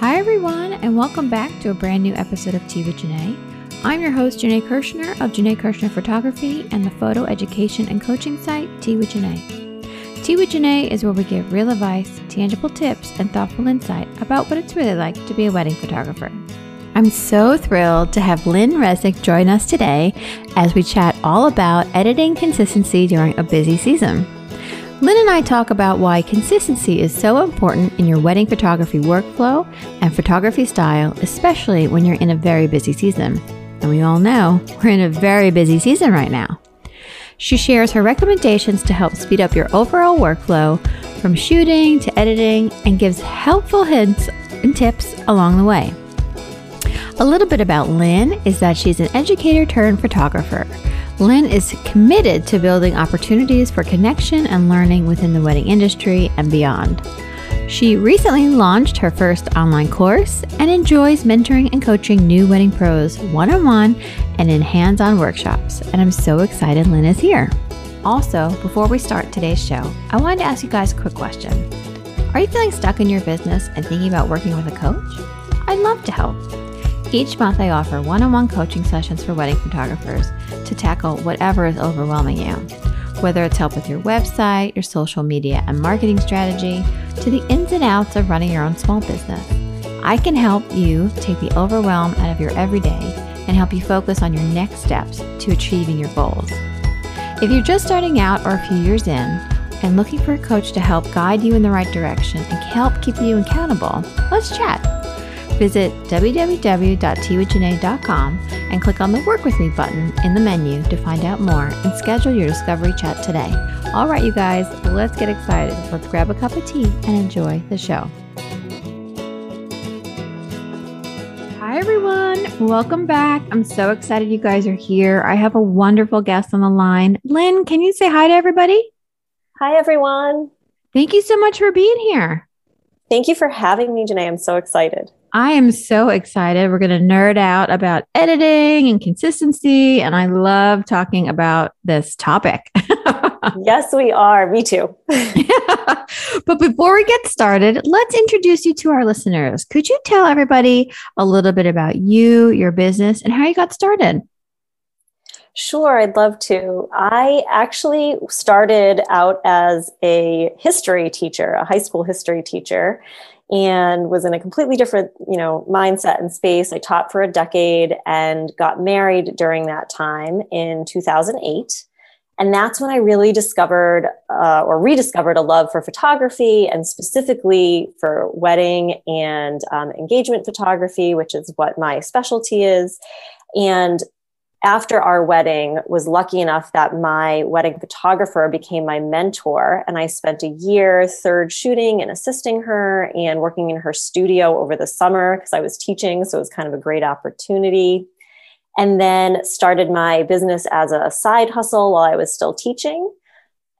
Hi, everyone, and welcome back to a brand new episode of Tea with Janae. I'm your host, Janae Kirshner of Janae Kirshner Photography and the photo education and coaching site, Tea with Janae. Tea with Janae is where we give real advice, tangible tips, and thoughtful insight about what it's really like to be a wedding photographer. I'm so thrilled to have Lynn Resnick join us today as we chat all about editing consistency during a busy season. Lynn and I talk about why consistency is so important in your wedding photography workflow and photography style, especially when you're in a very busy season. And we all know we're in a very busy season right now. She shares her recommendations to help speed up your overall workflow from shooting to editing and gives helpful hints and tips along the way. A little bit about Lynn is that she's an educator turned photographer. Lynn is committed to building opportunities for connection and learning within the wedding industry and beyond. She recently launched her first online course and enjoys mentoring and coaching new wedding pros one on one and in hands on workshops. And I'm so excited Lynn is here. Also, before we start today's show, I wanted to ask you guys a quick question. Are you feeling stuck in your business and thinking about working with a coach? I'd love to help. Each month, I offer one on one coaching sessions for wedding photographers to tackle whatever is overwhelming you. Whether it's help with your website, your social media and marketing strategy, to the ins and outs of running your own small business, I can help you take the overwhelm out of your everyday and help you focus on your next steps to achieving your goals. If you're just starting out or a few years in, and looking for a coach to help guide you in the right direction and help keep you accountable, let's chat. Visit www.teawithjanae.com and click on the Work With Me button in the menu to find out more and schedule your discovery chat today. All right, you guys, let's get excited. Let's grab a cup of tea and enjoy the show. Hi, everyone. Welcome back. I'm so excited you guys are here. I have a wonderful guest on the line. Lynn, can you say hi to everybody? Hi, everyone. Thank you so much for being here. Thank you for having me, Janae. I'm so excited. I am so excited. We're going to nerd out about editing and consistency. And I love talking about this topic. yes, we are. Me too. But before we get started, let's introduce you to our listeners. Could you tell everybody a little bit about you, your business, and how you got started? Sure, I'd love to. I actually started out as a history teacher, a high school history teacher and was in a completely different you know mindset and space. I taught for a decade and got married during that time in 2008 and that's when i really discovered uh, or rediscovered a love for photography and specifically for wedding and um, engagement photography which is what my specialty is. And after our wedding was lucky enough that my wedding photographer became my mentor and i spent a year third shooting and assisting her and working in her studio over the summer because i was teaching so it was kind of a great opportunity. And then started my business as a side hustle while i was still teaching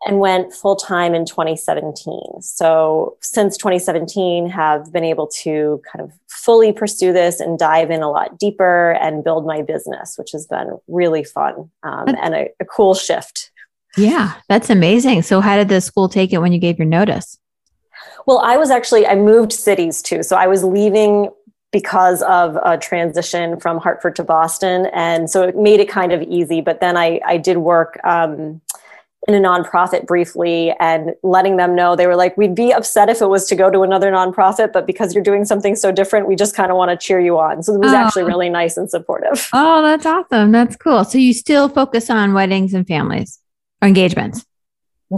and went full time in 2017. So since 2017 have been able to kind of fully pursue this and dive in a lot deeper and build my business, which has been really fun um, and a, a cool shift. Yeah, that's amazing. So how did the school take it when you gave your notice? Well, I was actually I moved cities too. So I was leaving because of a transition from Hartford to Boston, and so it made it kind of easy. But then I I did work um, in a nonprofit briefly and letting them know they were like we'd be upset if it was to go to another nonprofit but because you're doing something so different we just kind of want to cheer you on so it was oh. actually really nice and supportive oh that's awesome that's cool so you still focus on weddings and families or engagements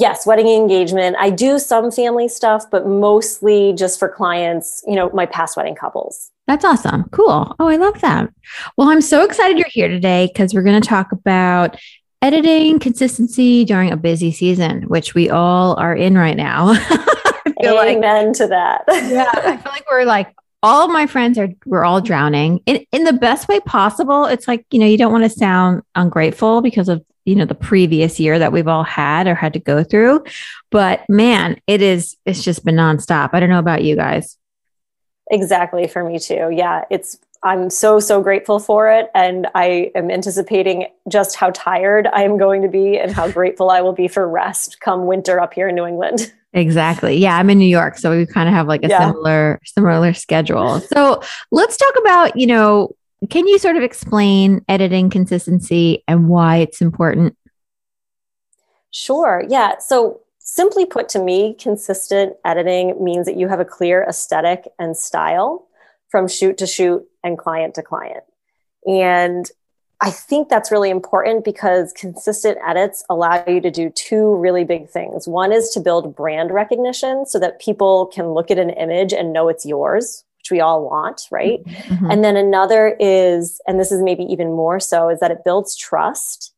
yes wedding engagement i do some family stuff but mostly just for clients you know my past wedding couples That's awesome. Cool. Oh, I love that. Well, I'm so excited you're here today because we're going to talk about editing consistency during a busy season, which we all are in right now. I feel Amen like, to that. yeah, I feel like we're like all of my friends are we're all drowning in in the best way possible. It's like you know you don't want to sound ungrateful because of you know the previous year that we've all had or had to go through, but man, it is it's just been nonstop. I don't know about you guys. Exactly for me too. Yeah, it's I'm so, so grateful for it. And I am anticipating just how tired I am going to be and how grateful I will be for rest come winter up here in New England. Exactly. Yeah, I'm in New York, so we kind of have like a yeah. similar similar schedule. So, let's talk about, you know, can you sort of explain editing consistency and why it's important? Sure. Yeah. So, simply put to me, consistent editing means that you have a clear aesthetic and style from shoot to shoot and client to client. And I think that's really important because consistent edits allow you to do two really big things. One is to build brand recognition so that people can look at an image and know it's yours, which we all want, right? Mm-hmm. And then another is, and this is maybe even more so, is that it builds trust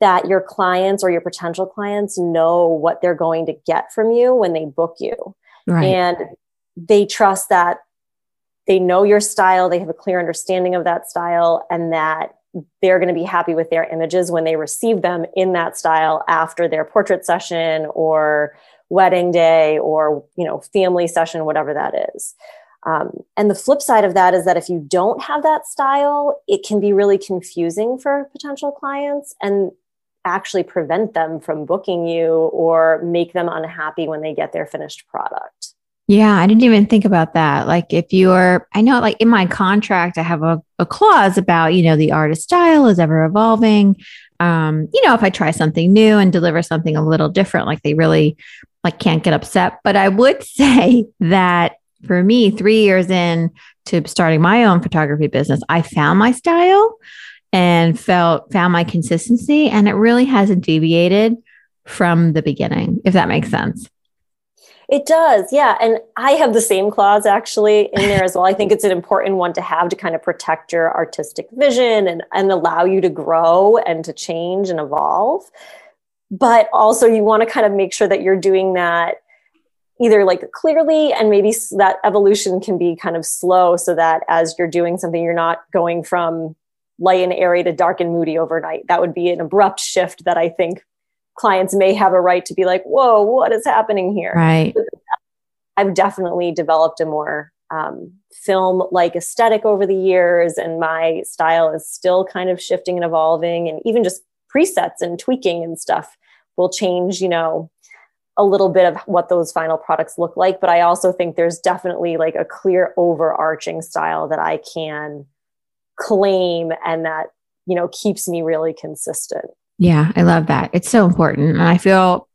that your clients or your potential clients know what they're going to get from you when they book you. Right. And they trust that they know your style, they have a clear understanding of that style, and that they're going to be happy with their images when they receive them in that style after their portrait session or wedding day or you know family session whatever that is. Um, and the flip side of that is that if you don't have that style it can be really confusing for potential clients and actually prevent them from booking you or make them unhappy when they get their finished product yeah, I didn't even think about that. Like, if you're, I know, like in my contract, I have a, a clause about, you know, the artist style is ever evolving. Um, you know, if I try something new and deliver something a little different, like they really like can't get upset. But I would say that for me, three years in to starting my own photography business, I found my style and felt found my consistency, and it really hasn't deviated from the beginning, if that makes sense. It does, yeah. And I have the same clause actually in there as well. I think it's an important one to have to kind of protect your artistic vision and, and allow you to grow and to change and evolve. But also, you want to kind of make sure that you're doing that either like clearly and maybe that evolution can be kind of slow so that as you're doing something, you're not going from light and airy to dark and moody overnight. That would be an abrupt shift that I think clients may have a right to be like, whoa, what is happening here? Right. I've definitely developed a more um, film like aesthetic over the years, and my style is still kind of shifting and evolving, and even just presets and tweaking and stuff will change, you know, a little bit of what those final products look like. But I also think there's definitely like a clear overarching style that I can claim and that, you know, keeps me really consistent. Yeah, I love that. It's so important. And I feel,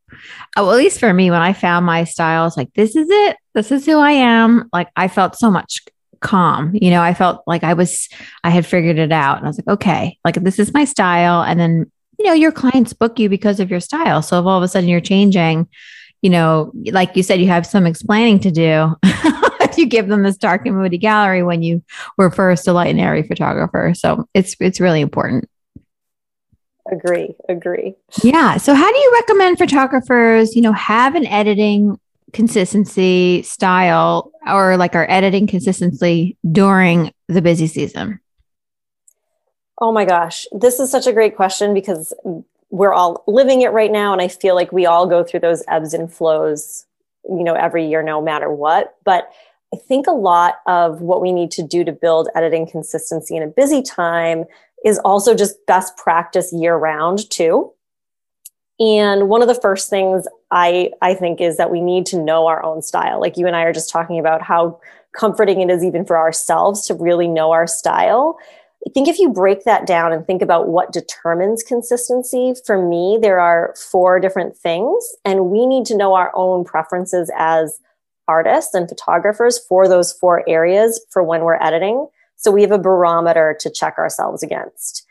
well, at least for me, when I found my style, it's like, this is it. This is who I am. Like, I felt so much calm. You know, I felt like I was, I had figured it out. And I was like, okay, like, this is my style. And then, you know, your clients book you because of your style. So if all of a sudden you're changing, you know, like you said, you have some explaining to do. you give them this dark and moody gallery when you were first a light and airy photographer. So it's it's really important agree agree. Yeah so how do you recommend photographers you know have an editing consistency style or like our editing consistency during the busy season? Oh my gosh this is such a great question because we're all living it right now and i feel like we all go through those ebbs and flows you know every year no matter what. But i think a lot of what we need to do to build editing consistency in a busy time is also just best practice year round too. And one of the first things I, I think is that we need to know our own style. Like you and I are just talking about how comforting it is even for ourselves to really know our style. I think if you break that down and think about what determines consistency, for me, there are four different things, and we need to know our own preferences as artists and photographers for those four areas for when we're editing. So we have a barometer to check ourselves against.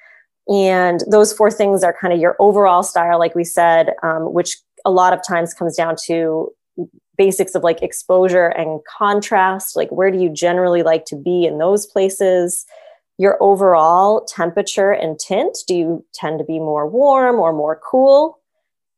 And those four things are kind of your overall style, like we said, um, which a lot of times comes down to basics of like exposure and contrast, like where do you generally like to be in those places? Your overall temperature and tint, do you tend to be more warm or more cool?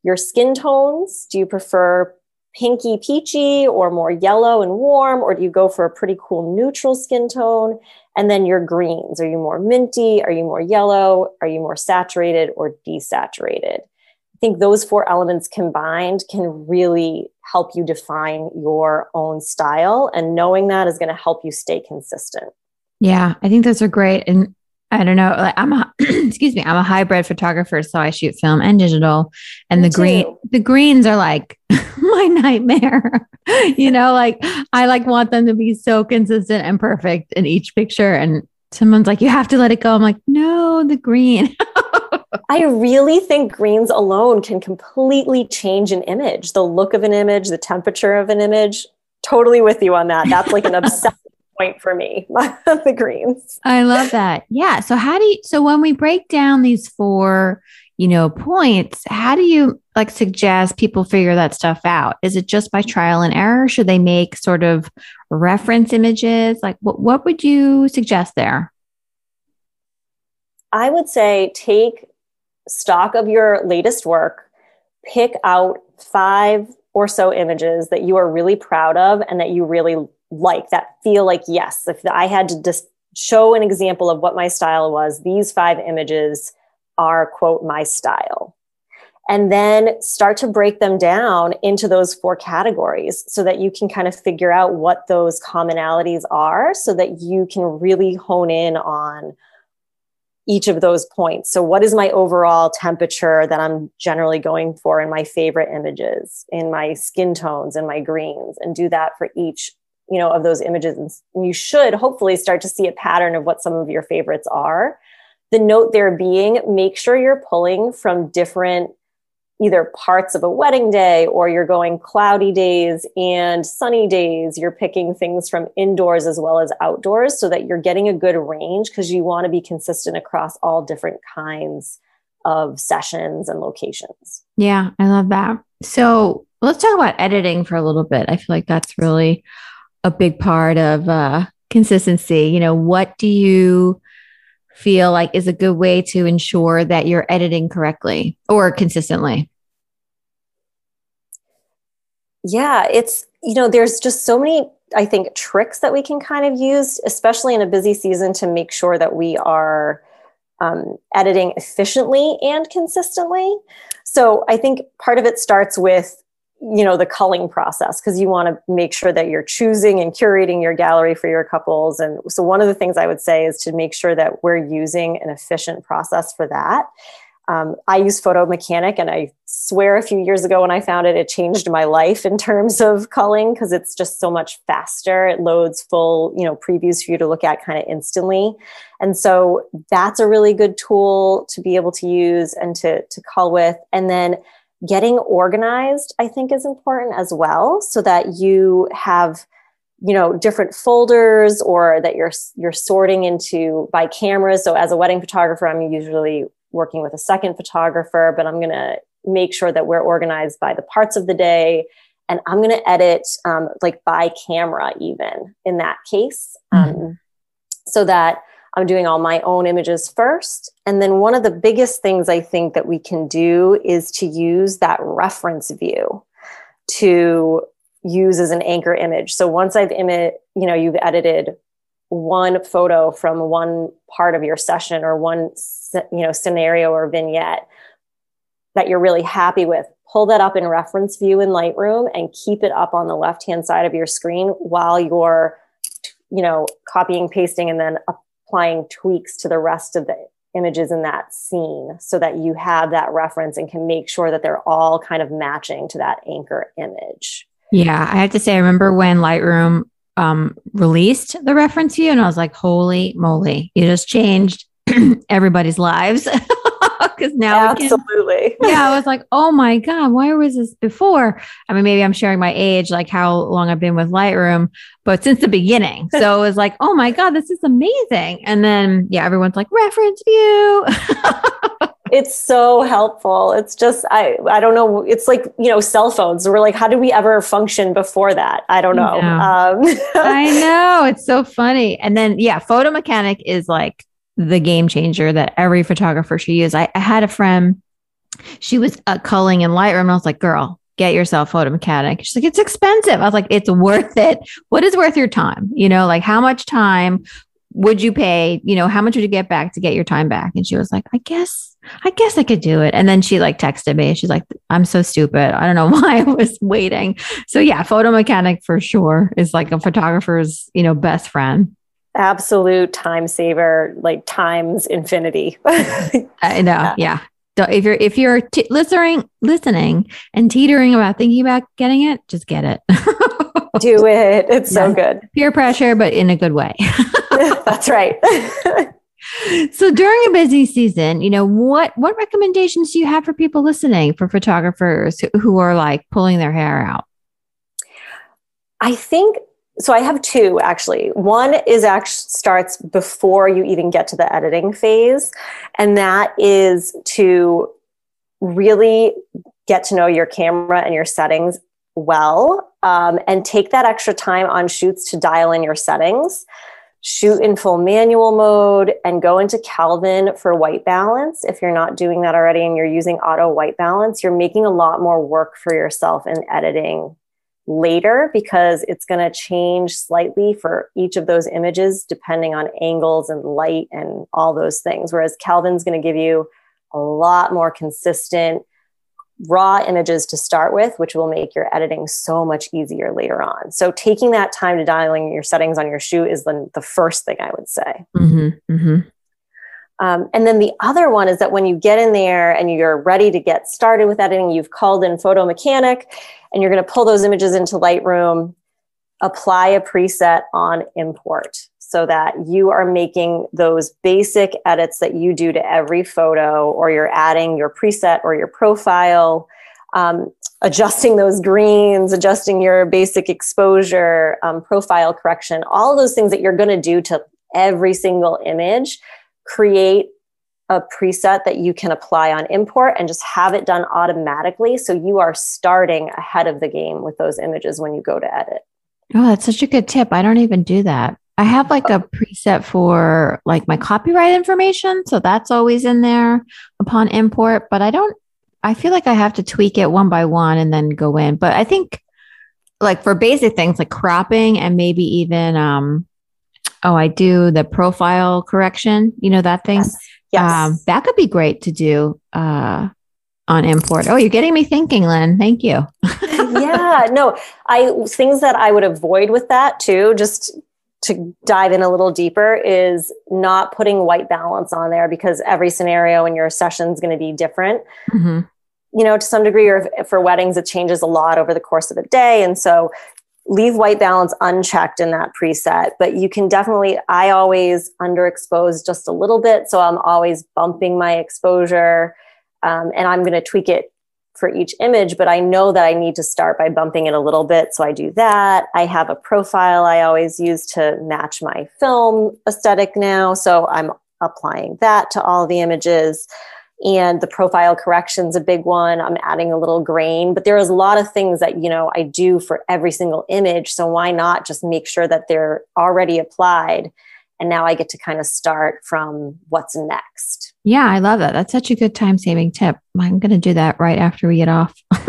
Your skin tones, do you prefer pinky peachy or more yellow and warm, or do you go for a pretty cool neutral skin tone? And then your greens, are you more minty? Are you more yellow? Are you more saturated or desaturated? I think those four elements combined can really help you define your own style. And knowing that is going to help you stay consistent. Yeah, I think those are great. And I don't know, like I'm a excuse me, I'm a hybrid photographer, so I shoot film and digital. And me the too. green the greens are like my nightmare. you know, like I like want them to be so consistent and perfect in each picture. And someone's like, you have to let it go. I'm like, no, the green. I really think greens alone can completely change an image, the look of an image, the temperature of an image. Totally with you on that. That's like an obsession point for me, the greens. I love that. Yeah. So how do you so when we break down these four, you know, points, how do you like suggest people figure that stuff out? Is it just by trial and error? Should they make sort of reference images? Like what what would you suggest there? I would say take stock of your latest work, pick out five or so images that you are really proud of and that you really like that feel like yes if i had to just show an example of what my style was these five images are quote my style and then start to break them down into those four categories so that you can kind of figure out what those commonalities are so that you can really hone in on each of those points. So, what is my overall temperature that I'm generally going for in my favorite images, in my skin tones in my greens, and do that for each you know of those images and you should hopefully start to see a pattern of what some of your favorites are. The note there being make sure you're pulling from different either parts of a wedding day or you're going cloudy days and sunny days. You're picking things from indoors as well as outdoors so that you're getting a good range because you want to be consistent across all different kinds of sessions and locations. Yeah i love that. So let's talk about editing for a little bit. I feel like that's really a big part of uh, consistency. You know, what do you feel like is a good way to ensure that you're editing correctly or consistently? Yeah, it's, you know, there's just so many, I think, tricks that we can kind of use, especially in a busy season, to make sure that we are um, editing efficiently and consistently. So I think part of it starts with you know the culling process because you want to make sure that you're choosing and curating your gallery for your couples. And so one of the things i would say is to make sure that we're using an efficient process for that. Um, i use photo mechanic and i swear a few years ago when i found it it changed my life in terms of culling because it's just so much faster. It loads full you know previews for you to look at kind of instantly. And so that's a really good tool to be able to use and to to cull with. And then getting organized i think is important as well so that you have you know different folders or that you're you're sorting into by cameras so as a wedding photographer i'm usually working with a second photographer but i'm going to make sure that we're organized by the parts of the day and i'm going to edit um, like by camera even in that case mm-hmm. um, so that I'm doing all my own images first. And then one of the biggest things I think that we can do is to use that reference view to use as an anchor image. So once I've image, you know, you've edited one photo from one part of your session or one you know scenario or vignette that you're really happy with pull that up in reference view in lightroom and keep it up on the left hand side of your screen while you're you know copying pasting and then applying tweaks to the rest of the images in that scene so that you have that reference and can make sure that they're all kind of matching to that anchor image. Yeah, I have to say, I remember when Lightroom um, released the reference view, and I was like, holy moly, you just changed everybody's lives. because now absolutely can, yeah i was like oh my god why was this before i mean maybe i'm sharing my age like how long i've been with lightroom but since the beginning so it was like oh my god this is amazing and then yeah everyone's like reference view it's so helpful. It's just I I don't know. It's like you know cell phones. We're like, how did we ever function before that? I don't know. I know. Um, I know. It's so funny. And then yeah, photo mechanic is like the game changer that every photographer should use. I, I had a friend. She was uh, culling in Lightroom. And I was like, girl, get yourself photo mechanic. She's like, it's expensive. I was like, it's worth it. What is worth your time? You know, like how much time would you pay? You know, how much would you get back to get your time back? And she was like, I guess, I guess I could do it. And then she like texted me. She's like, I'm so stupid. I don't know why I was waiting. So yeah, photo mechanic for sure is like a photographer's, you know, best friend. Absolute time saver, like times infinity. I know. Yeah. if you're if you're t- listening listening and teetering about thinking about getting it, just get it. Do it. It's yeah. so good. Peer pressure, but in a good way. That's right. so during a busy season, you know, what what recommendations do you have for people listening, for photographers who are like pulling their hair out? I think so I have two actually. One is actually starts before you even get to the editing phase, and that is to really get to know your camera and your settings well um, and take that extra time on shoots to dial in your settings shoot in full manual mode and go into Kelvin for white balance. If you're not doing that already and you're using auto white balance, you're making a lot more work for yourself in editing later because it's going to change slightly for each of those images depending on angles and light and all those things. Whereas Kelvin's going to give you a lot more consistent raw images to start with, which will make your editing so much easier later on. So taking that time to dialing your settings on your shoot is the, the first thing I would say. Mm-hmm, mm-hmm. Um, and then the other one is that when you get in there and you're ready to get started with editing, you've called in Photo Mechanic and you're going to pull those images into Lightroom, apply a preset on import so that you are making those basic edits that you do to every photo, or you're adding your preset or your profile, um, adjusting those greens, adjusting your basic exposure, um, profile correction, all those things that you're going to do to every single image, create a preset that you can apply on import and just have it done automatically. So you are starting ahead of the game with those images when you go to edit. Oh, that's such a good tip. I don't even do that. I have like a preset for like my copyright information. So that's always in there upon import, but I don't, I feel like I have to tweak it one by one and then go in. But I think like for basic things like cropping and maybe even, um, oh, I do the profile correction, you know, that thing. Yes. yes. Um, that could be great to do, uh, on import. Oh, you're getting me thinking, Lynn. Thank you. yeah, no, I things that I would avoid with that too, just to dive in a little deeper is not putting white balance on there because every scenario in your session is going to be different. Mm-hmm. You know, to some degree, or for weddings, it changes a lot over the course of a day. And so leave white balance unchecked in that preset, but you can definitely, I always underexpose just a little bit. So I'm always bumping my exposure um, and I'm going to tweak it for each image, but I know that I need to start by bumping it a little bit. So I do that. I have a profile I always use to match my film aesthetic now. So I'm applying that to all the images. And the profile correction's a big one. I'm adding a little grain, but there is a lot of things that, you know, I do for every single image. So why not just make sure that they're already applied? And now I get to kind of start from what's next. Yeah, I love that. That's such a good time saving tip. I'm going to do that right after we get off.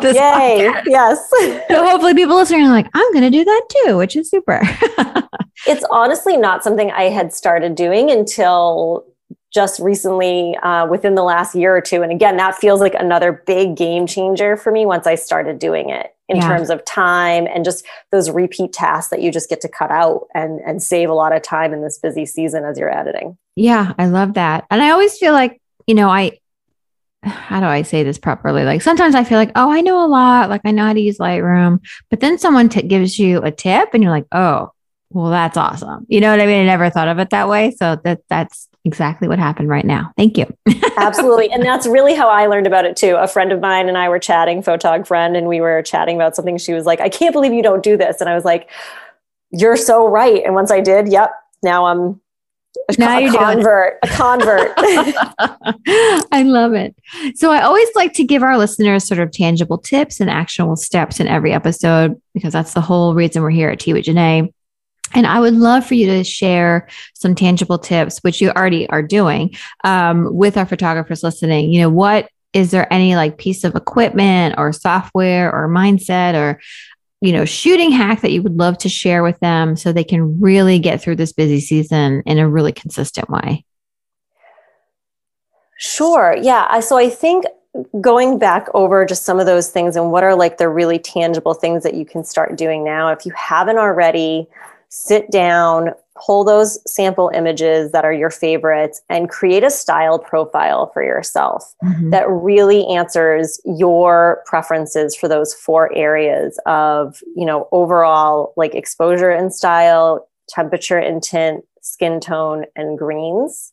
this Yay! Podcast. Yes. so hopefully, people listening are like, "I'm going to do that too," which is super. it's honestly not something I had started doing until just recently, uh, within the last year or two. And again, that feels like another big game changer for me once I started doing it in yeah. terms of time and just those repeat tasks that you just get to cut out and and save a lot of time in this busy season as you're editing. Yeah, I love that. And I always feel like, you know, I how do I say this properly? Like sometimes I feel like, oh, I know a lot, like I know how to use Lightroom, but then someone t- gives you a tip and you're like, oh, well, that's awesome. You know what I mean? I never thought of it that way. So that that's exactly what happened right now. Thank you. Absolutely. And that's really how I learned about it too. A friend of mine and I were chatting, photog friend, and we were chatting about something. She was like, I can't believe you don't do this. And I was like, You're so right. And once I did, yep, now I'm a, now a convert, a convert. I love it. So I always like to give our listeners sort of tangible tips and actionable steps in every episode because that's the whole reason we're here at Tea with Janae. And I would love for you to share some tangible tips, which you already are doing um, with our photographers listening. You know, what is there any like piece of equipment or software or mindset or you know shooting hack that you would love to share with them so they can really get through this busy season in a really consistent way? Sure. Yeah. So i think going back over just some of those things and what are like the really tangible things that you can start doing now if you haven't already sit down pull those sample images that are your favorites and create a style profile for yourself mm-hmm. that really answers your preferences for those four areas of you know overall like exposure and style temperature and tint skin tone and greens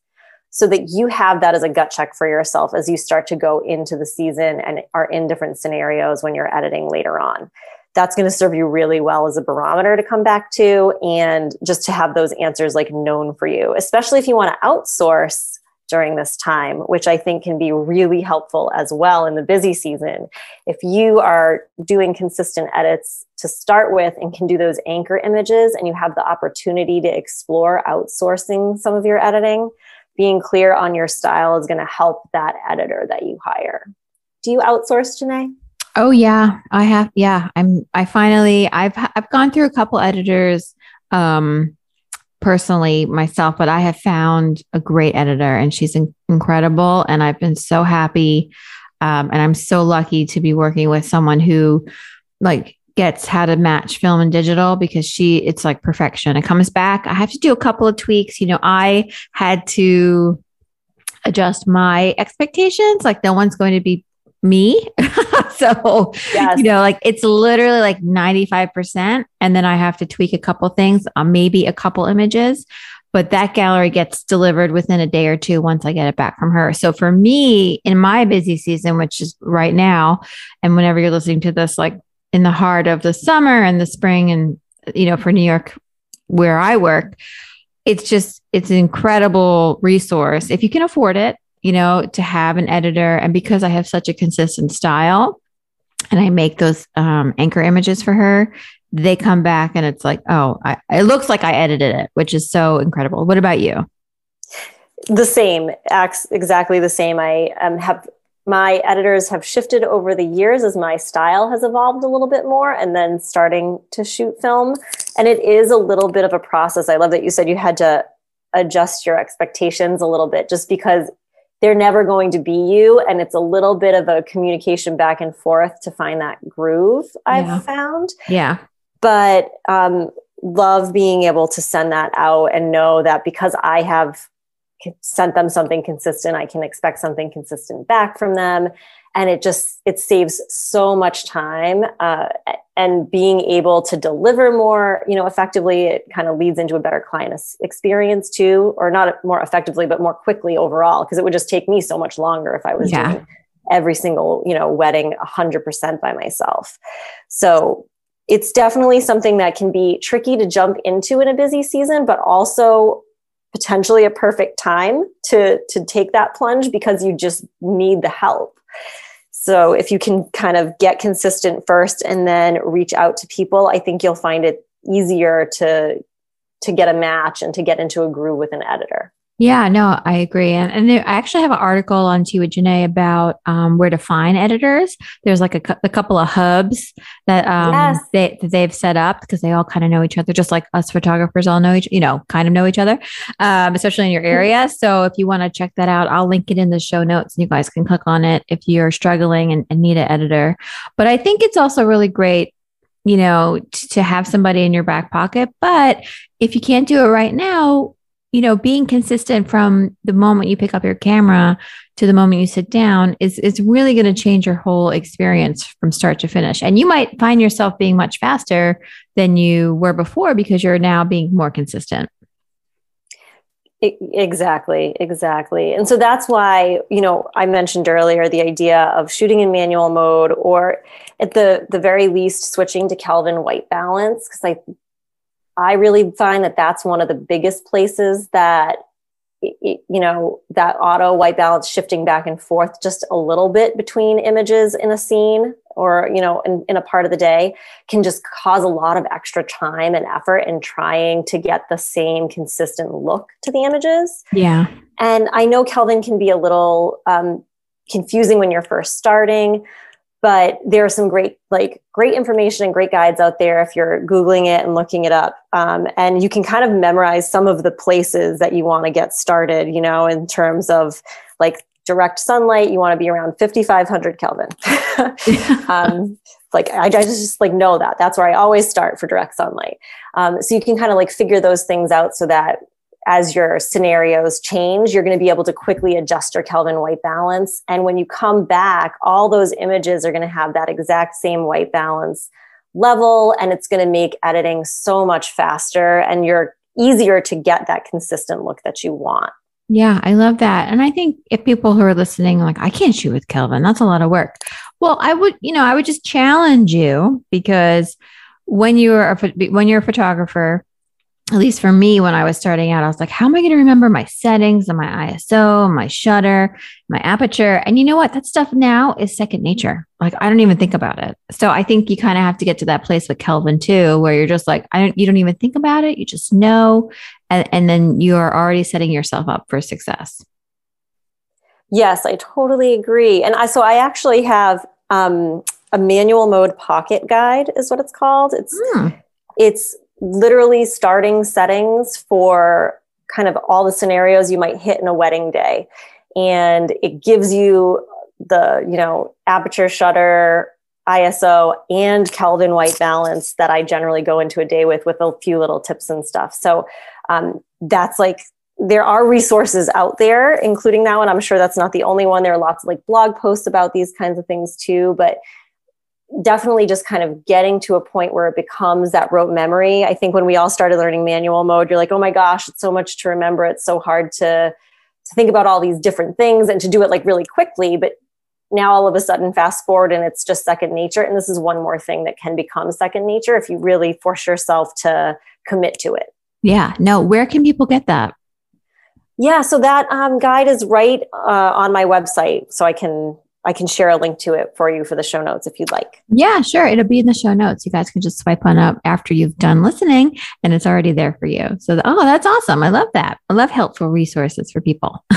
so that you have that as a gut check for yourself as you start to go into the season and are in different scenarios when you're editing later on that's going to serve you really well as a barometer to come back to and just to have those answers like known for you, especially if you want to outsource during this time, which I think can be really helpful as well in the busy season. If you are doing consistent edits to start with and can do those anchor images and you have the opportunity to explore outsourcing some of your editing, being clear on your style is going to help that editor that you hire. Do you outsource, Janae? Oh yeah, I have. Yeah, I'm. I finally. I've. I've gone through a couple editors, um, personally myself, but I have found a great editor, and she's in- incredible. And I've been so happy, um, and I'm so lucky to be working with someone who, like, gets how to match film and digital because she. It's like perfection. It comes back. I have to do a couple of tweaks. You know, I had to adjust my expectations. Like, no one's going to be me. so, yes. you know, like it's literally like 95%. And then I have to tweak a couple things, uh, maybe a couple images, but that gallery gets delivered within a day or two once I get it back from her. So for me, in my busy season, which is right now, and whenever you're listening to this, like in the heart of the summer and the spring, and, you know, for New York, where I work, it's just, it's an incredible resource. If you can afford it, you know, to have an editor. And because I have such a consistent style and I make those um, anchor images for her, they come back and it's like, oh, I, it looks like I edited it, which is so incredible. What about you? The same, acts exactly the same. I um, have my editors have shifted over the years as my style has evolved a little bit more and then starting to shoot film. And it is a little bit of a process. I love that you said you had to adjust your expectations a little bit just because they're never going to be you and it's a little bit of a communication back and forth to find that groove i've yeah. found. Yeah. But um, love being able to send that out and know that because i have sent them something consistent i can expect something consistent back from them and it just it saves so much time uh, and being able to deliver more you know effectively it kind of leads into a better client experience too or not more effectively but more quickly overall because it would just take me so much longer if i was yeah. doing every single you know wedding 100% by myself so it's definitely something that can be tricky to jump into in a busy season but also potentially a perfect time to to take that plunge because you just need the help so if you can kind of get consistent first and then reach out to people, I think you'll find it easier to to get a match and to get into a groove with an editor. Yeah, no, I agree. And, and there, I actually have an article on with Janae about um, where to find editors. There's like a, a couple of hubs that um, yes. they, that they've set up because they all kind of know each other, just like us photographers all know each, you know, kind of know each other, um, especially in your mm-hmm. area. So if you want to check that out, I'll link it in the show notes and you guys can click on it if you're struggling and, and need an editor. But I think it's also really great you know, t- to have somebody in your back pocket. But if you can't do it right now, you know, being consistent from the moment you pick up your camera to the moment you sit down is is really going to change your whole experience from start to finish. And you might find yourself being much faster than you were before because you're now being more consistent. Exactly, exactly. And so that's why, you know, I mentioned earlier the idea of shooting in manual mode or at the the very least switching to Kelvin white balance because I I really find that that's one of the biggest places that you know that auto white balance shifting back and forth just a little bit between images in a scene or you know in, in a part of the day can just cause a lot of extra time and effort in trying to get the same consistent look to the images. Yeah. And i know kelvin can be a little um, confusing when you're first starting but there's some great like great information and great guides out there if you're googling it and looking it up. Um, and you can kind of memorize some of the places that you want to get started you know in terms of like direct sunlight you want to be around 5500 kelvin. Um, like I, I, just like know that. That's where i always start for direct sunlight. Um, so you can kind of like figure those things out so that as your scenarios change, you're going to be able to quickly adjust your Kelvin white balance. And when you come back, all those images are going to have that exact same white balance level, and it's going to make editing so much faster and you're easier to get that consistent look that you want. Yeah, I love that. And I think if people who are listening, like, I can't shoot with Kelvin, that's a lot of work. Well, I would, you know, I would just challenge you because when you're a, when you're a photographer, at least for me, when I was starting out, I was like, how am I going to remember my settings and my ISO, my shutter, my aperture? And you know what? That stuff now is second nature. Like I don't even think about it. So I think you kind of have to get to that place with Kelvin too, where you're just like, I don't, you don't even think about it. You just know. And, and then you're already setting yourself up for success. Yes, I totally agree. And I, so I actually have um, a manual mode pocket guide is what it's called. It's, mm. it's literally starting settings for kind of all the scenarios you might hit in a wedding day. And it gives you the, you know, aperture shutter, ISO, and Kelvin white balance that I generally go into a day with, with a few little tips and stuff. So um, that's like, there are resources out there, including that one. I'm sure that's not the only one. There are lots of like blog posts about these kinds of things too. But definitely just kind of getting to a point where it becomes that rote memory. I think when we all started learning manual mode, you're like, oh my gosh, it's so much to remember. It's so hard to to think about all these different things and to do it like really quickly. But now all of a sudden, fast forward and it's just second nature. And this is one more thing that can become second nature if you really force yourself to commit to it. Yeah. No, where can people get that? Yeah, so that um, guide is right uh, on my website, so I can I can share a link to it for you for the show notes if you'd like. Yeah, sure. It'll be in the show notes. You guys can just swipe on up after you've done listening and it's already there for you. So, oh, that's awesome. I love that. I love helpful resources for people.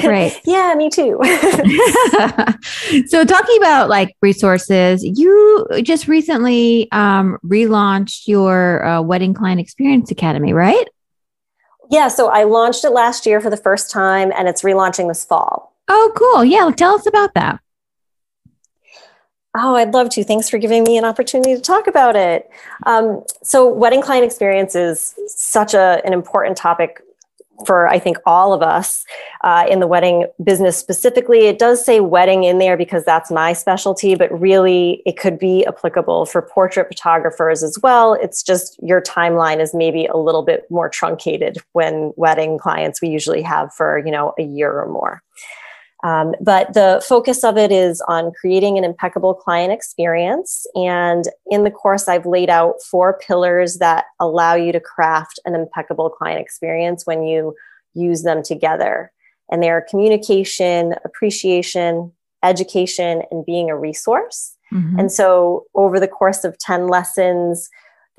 Great. yeah, me too. so, talking about like resources, you just recently um, relaunched your uh, Wedding Client Experience Academy, right? Yeah, so I launched it last year for the first time and it's relaunching this fall. Oh, cool. Yeah. Tell us about that. Oh, I'd love to. Thanks for giving me an opportunity to talk about it. Um, so, wedding client experience is such a, an important topic for I think all of us uh, in the wedding business specifically. It does say wedding in there because that's my specialty, but really it could be applicable for portrait photographers as well. It's just your timeline is maybe a little bit more truncated when wedding clients we usually have for you know a year or more. Um, but the focus of it is on creating an impeccable client experience. And in the course, I've laid out four pillars that allow you to craft an impeccable client experience when you use them together. And they are communication, appreciation, education, and being a resource. Mm-hmm. And so, over the course of 10 lessons,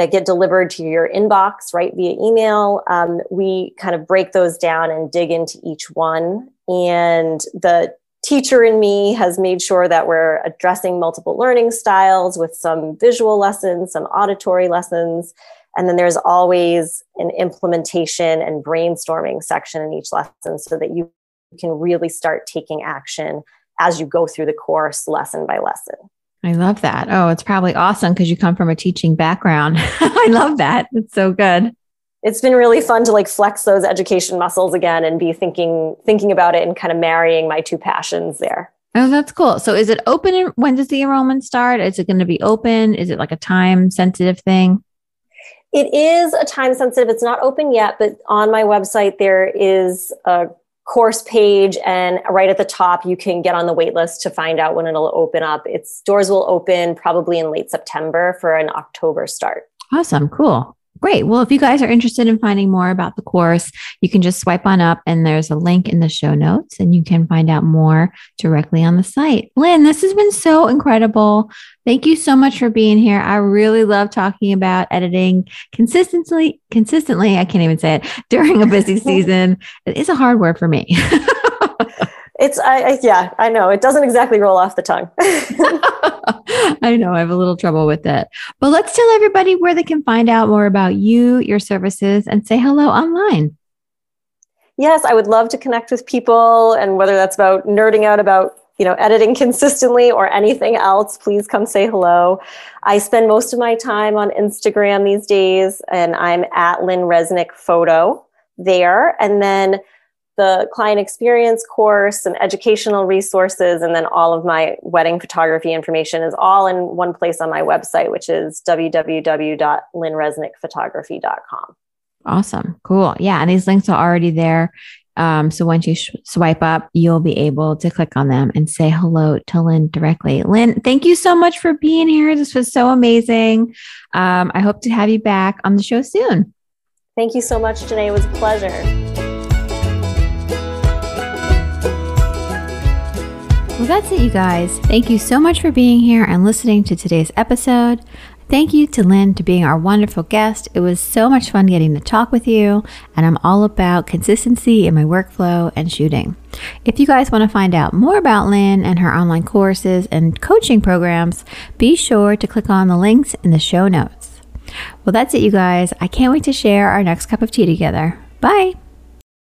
that get delivered to your inbox right via email um, we kind of break those down and dig into each one and the teacher in me has made sure that we're addressing multiple learning styles with some visual lessons, some auditory lessons. And then there's always an implementation and brainstorming section in each lesson so that you can really start taking action as you go through the course lesson by lesson. I love that. Oh, it's probably awesome because you come from a teaching background. I love that. It's so good it's been really fun to like flex those education muscles again and be thinking thinking about it and kind of marrying my two passions there. Oh, that's cool. So is it open? When does the enrollment start? Is it going to be open? Is it like a time sensitive thing? It is a time sensitive. It's not open yet, but on my website there is a course page and right at the top you can get on the waitlist to find out when it'll open up. Its doors will open probably in late September for an October start. Awesome. Cool. Great. Well, if you guys are interested in finding more about the course, you can just swipe on up and there's a link in the show notes and you can find out more directly on the site. Lynn, this has been so incredible. Thank you so much for being here. I really love talking about editing consistently, consistently, I can't even say it, during a busy season. It is a hard word for me. It's I, I, yeah, I know. It doesn't exactly roll off the tongue. I know I have a little trouble with it. But let's tell everybody where they can find out more about you, your services, and say hello online. Yes, I would love to connect with people and whether that's about nerding out about you know editing consistently or anything else please come say hello i spend most of my time on instagram these days and i'm at lynn resnick photo there and then the client experience course and educational resources, and then all of my wedding photography information is all in one place on my website, which is www.lynnresnickphotography.com. Awesome. Cool. Yeah. And these links are already there. Um, so once you sh- swipe up, you'll be able to click on them and say hello to Lynn directly. Lynn, thank you so much for being here. This was so amazing. Um, I hope to have you back on the show soon. Thank you so much, Janae. It was a pleasure. Well, that's it, you guys. Thank you so much for being here and listening to today's episode. Thank you to Lynn to being our wonderful guest. It was so much fun getting to talk with you, and I'm all about consistency in my workflow and shooting. If you guys want to find out more about Lynn and her online courses and coaching programs, be sure to click on the links in the show notes. Well, that's it, you guys. I can't wait to share our next cup of tea together. Bye.